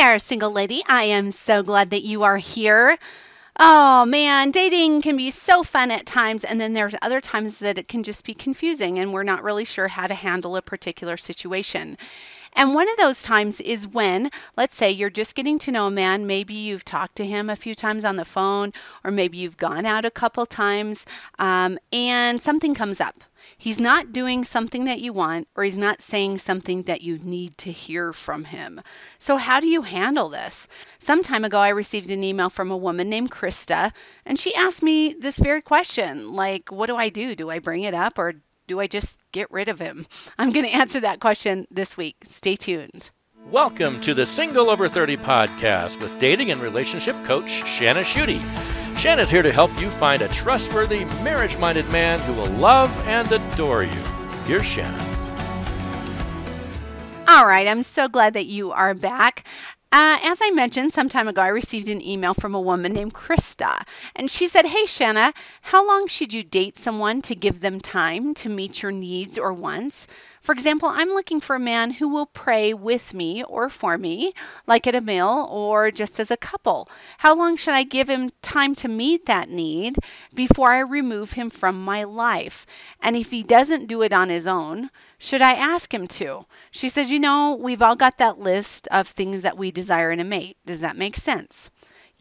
there, single lady. I am so glad that you are here. Oh man, dating can be so fun at times, and then there's other times that it can just be confusing and we're not really sure how to handle a particular situation. And one of those times is when, let's say, you're just getting to know a man. Maybe you've talked to him a few times on the phone, or maybe you've gone out a couple times, um, and something comes up. He's not doing something that you want, or he's not saying something that you need to hear from him. So, how do you handle this? Some time ago, I received an email from a woman named Krista, and she asked me this very question like, what do I do? Do I bring it up, or do I just get rid of him? I'm going to answer that question this week. Stay tuned. Welcome to the Single Over 30 podcast with dating and relationship coach Shana Schutte. Shana's here to help you find a trustworthy, marriage minded man who will love and adore you. Here's Shana. All right, I'm so glad that you are back. Uh, as I mentioned some time ago, I received an email from a woman named Krista, and she said, Hey, Shana, how long should you date someone to give them time to meet your needs or wants? For example, I'm looking for a man who will pray with me or for me, like at a meal or just as a couple. How long should I give him time to meet that need before I remove him from my life? And if he doesn't do it on his own, should I ask him to? She says, You know, we've all got that list of things that we desire in a mate. Does that make sense?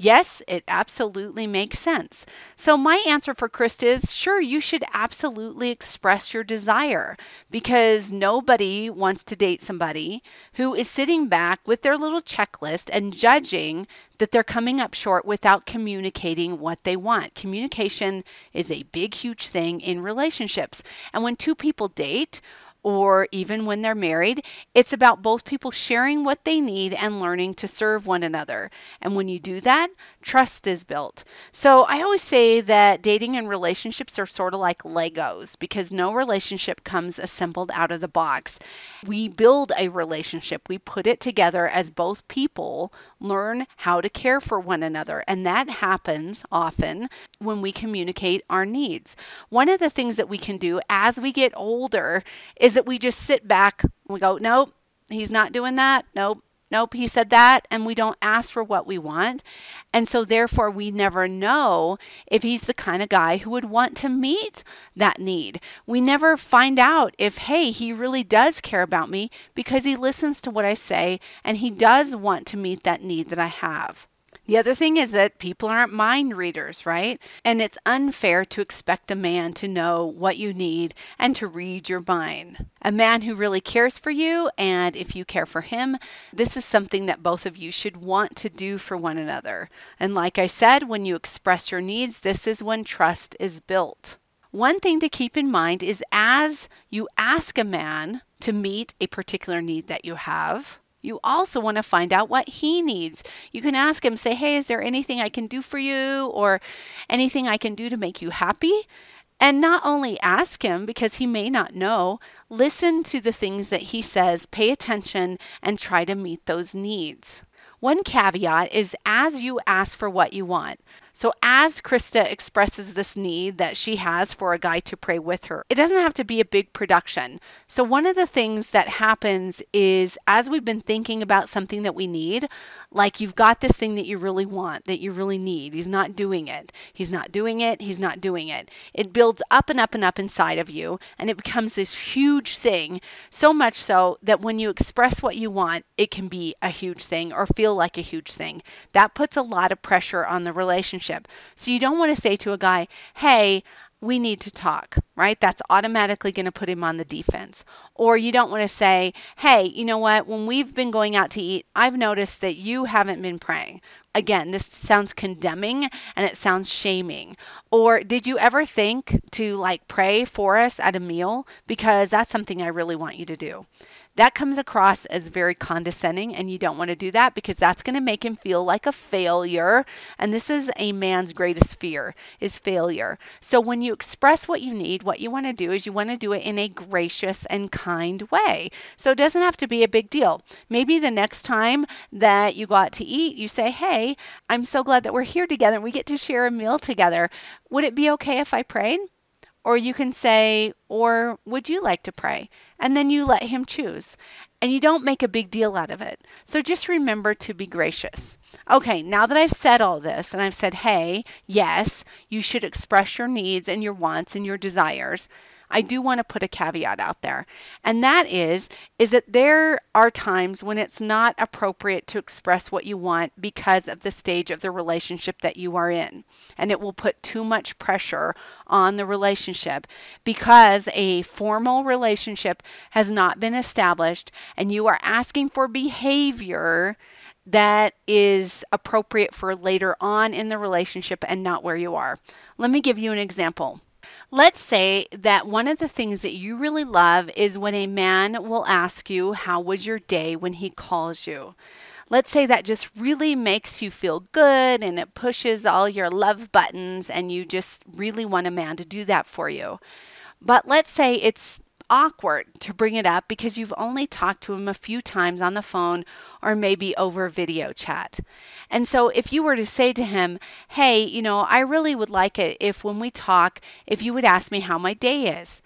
Yes, it absolutely makes sense. So, my answer for Krista is sure, you should absolutely express your desire because nobody wants to date somebody who is sitting back with their little checklist and judging that they're coming up short without communicating what they want. Communication is a big, huge thing in relationships. And when two people date, or even when they're married. It's about both people sharing what they need and learning to serve one another. And when you do that, trust is built. So I always say that dating and relationships are sort of like Legos because no relationship comes assembled out of the box. We build a relationship, we put it together as both people learn how to care for one another. And that happens often when we communicate our needs. One of the things that we can do as we get older is that we just sit back and we go, nope, he's not doing that. Nope, Nope, he said that, and we don't ask for what we want. And so, therefore, we never know if he's the kind of guy who would want to meet that need. We never find out if, hey, he really does care about me because he listens to what I say and he does want to meet that need that I have. The other thing is that people aren't mind readers, right? And it's unfair to expect a man to know what you need and to read your mind. A man who really cares for you, and if you care for him, this is something that both of you should want to do for one another. And like I said, when you express your needs, this is when trust is built. One thing to keep in mind is as you ask a man to meet a particular need that you have, you also want to find out what he needs. You can ask him, say, Hey, is there anything I can do for you or anything I can do to make you happy? And not only ask him because he may not know, listen to the things that he says, pay attention, and try to meet those needs. One caveat is as you ask for what you want. So, as Krista expresses this need that she has for a guy to pray with her, it doesn't have to be a big production. So, one of the things that happens is as we've been thinking about something that we need, like you've got this thing that you really want, that you really need, he's not doing it. He's not doing it. He's not doing it. It builds up and up and up inside of you, and it becomes this huge thing. So much so that when you express what you want, it can be a huge thing or feel like a huge thing. That puts a lot of pressure on the relationship relationship. So you don't want to say to a guy, hey, we need to talk, right? That's automatically going to put him on the defense. Or you don't want to say, hey, you know what? When we've been going out to eat, I've noticed that you haven't been praying. Again, this sounds condemning and it sounds shaming. Or did you ever think to like pray for us at a meal? Because that's something I really want you to do that comes across as very condescending and you don't want to do that because that's going to make him feel like a failure. And this is a man's greatest fear is failure. So when you express what you need what you want to do is you want to do it in a gracious and kind way. So it doesn't have to be a big deal. Maybe the next time that you go out to eat you say hey i'm so glad that we're here together and we get to share a meal together. Would it be okay if i prayed or you can say, or would you like to pray? And then you let him choose. and you don't make a big deal out of it. So just remember to be gracious. Okay, now that I've said all this and I've said, hey, yes, you should express your needs and your wants and your desires. I do want to put a caveat out there. And that is is that there are times when it's not appropriate to express what you want because of the stage of the relationship that you are in. And it will put too much pressure on the relationship because a formal relationship has not been established and you are asking for behavior that is appropriate for later on in the relationship and not where you are. Let me give you an example. Let's say that one of the things that you really love is when a man will ask you, How was your day when he calls you? Let's say that just really makes you feel good and it pushes all your love buttons, and you just really want a man to do that for you. But let's say it's awkward to bring it up because you've only talked to him a few times on the phone or maybe over video chat. And so if you were to say to him, Hey, you know, I really would like it if when we talk, if you would ask me how my day is.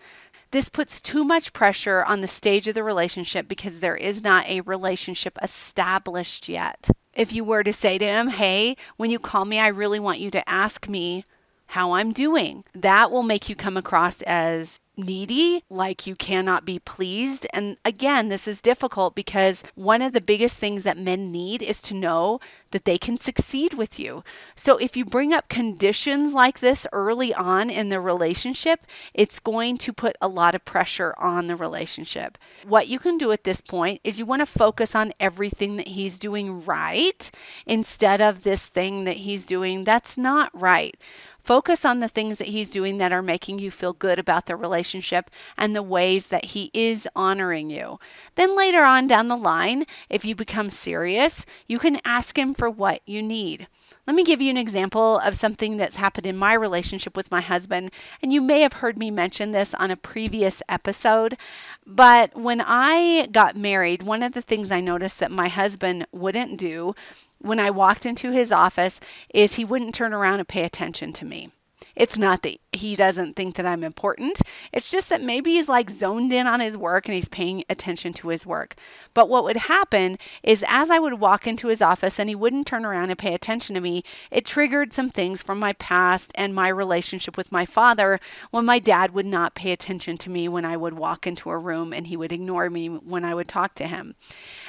This puts too much pressure on the stage of the relationship because there is not a relationship established yet. If you were to say to him, Hey, when you call me, I really want you to ask me how I'm doing. That will make you come across as needy, like you cannot be pleased. And again, this is difficult because one of the biggest things that men need is to know that they can succeed with you. So if you bring up conditions like this early on in the relationship, it's going to put a lot of pressure on the relationship. What you can do at this point is you want to focus on everything that he's doing right instead of this thing that he's doing that's not right. Focus on the things that he's doing that are making you feel good about the relationship and the ways that he is honoring you. Then later on down the line, if you become serious, you can ask him for what you need. Let me give you an example of something that's happened in my relationship with my husband. And you may have heard me mention this on a previous episode. But when I got married, one of the things I noticed that my husband wouldn't do when I walked into his office is he wouldn't turn around and pay attention to me. It's not that he doesn't think that I'm important. It's just that maybe he's like zoned in on his work and he's paying attention to his work. But what would happen is as I would walk into his office and he wouldn't turn around and pay attention to me, it triggered some things from my past and my relationship with my father when my dad would not pay attention to me when I would walk into a room and he would ignore me when I would talk to him.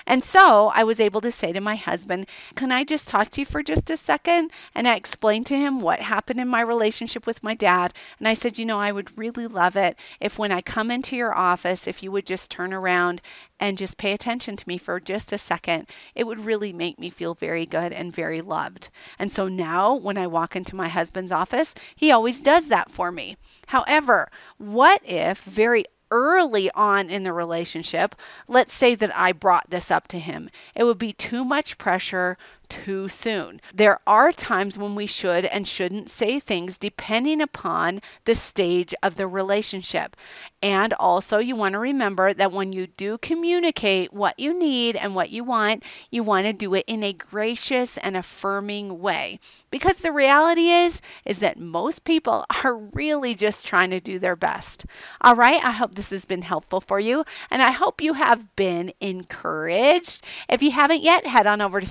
And so I was able to say to my husband, Can I just talk to you for just a second? And I explained to him what happened in my relationship with my dad and I said, You know, I would really love it if when I come into your office, if you would just turn around and just pay attention to me for just a second, it would really make me feel very good and very loved. And so now when I walk into my husband's office, he always does that for me. However, what if very early on in the relationship, let's say that I brought this up to him, it would be too much pressure too soon. There are times when we should and shouldn't say things depending upon the stage of the relationship. And also, you want to remember that when you do communicate what you need and what you want, you want to do it in a gracious and affirming way. Because the reality is is that most people are really just trying to do their best. All right, I hope this has been helpful for you and I hope you have been encouraged. If you haven't yet, head on over to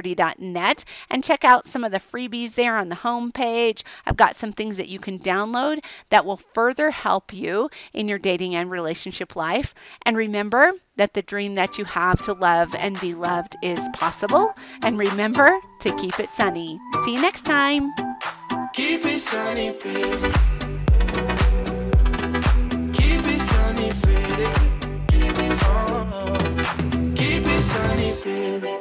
dirty.net and check out some of the freebies there on the homepage. I've got some things that you can download that will further help you in your dating and relationship life. And remember that the dream that you have to love and be loved is possible. And remember to keep it sunny. See you next time. Keep it sunny, baby. Keep it sunny, baby.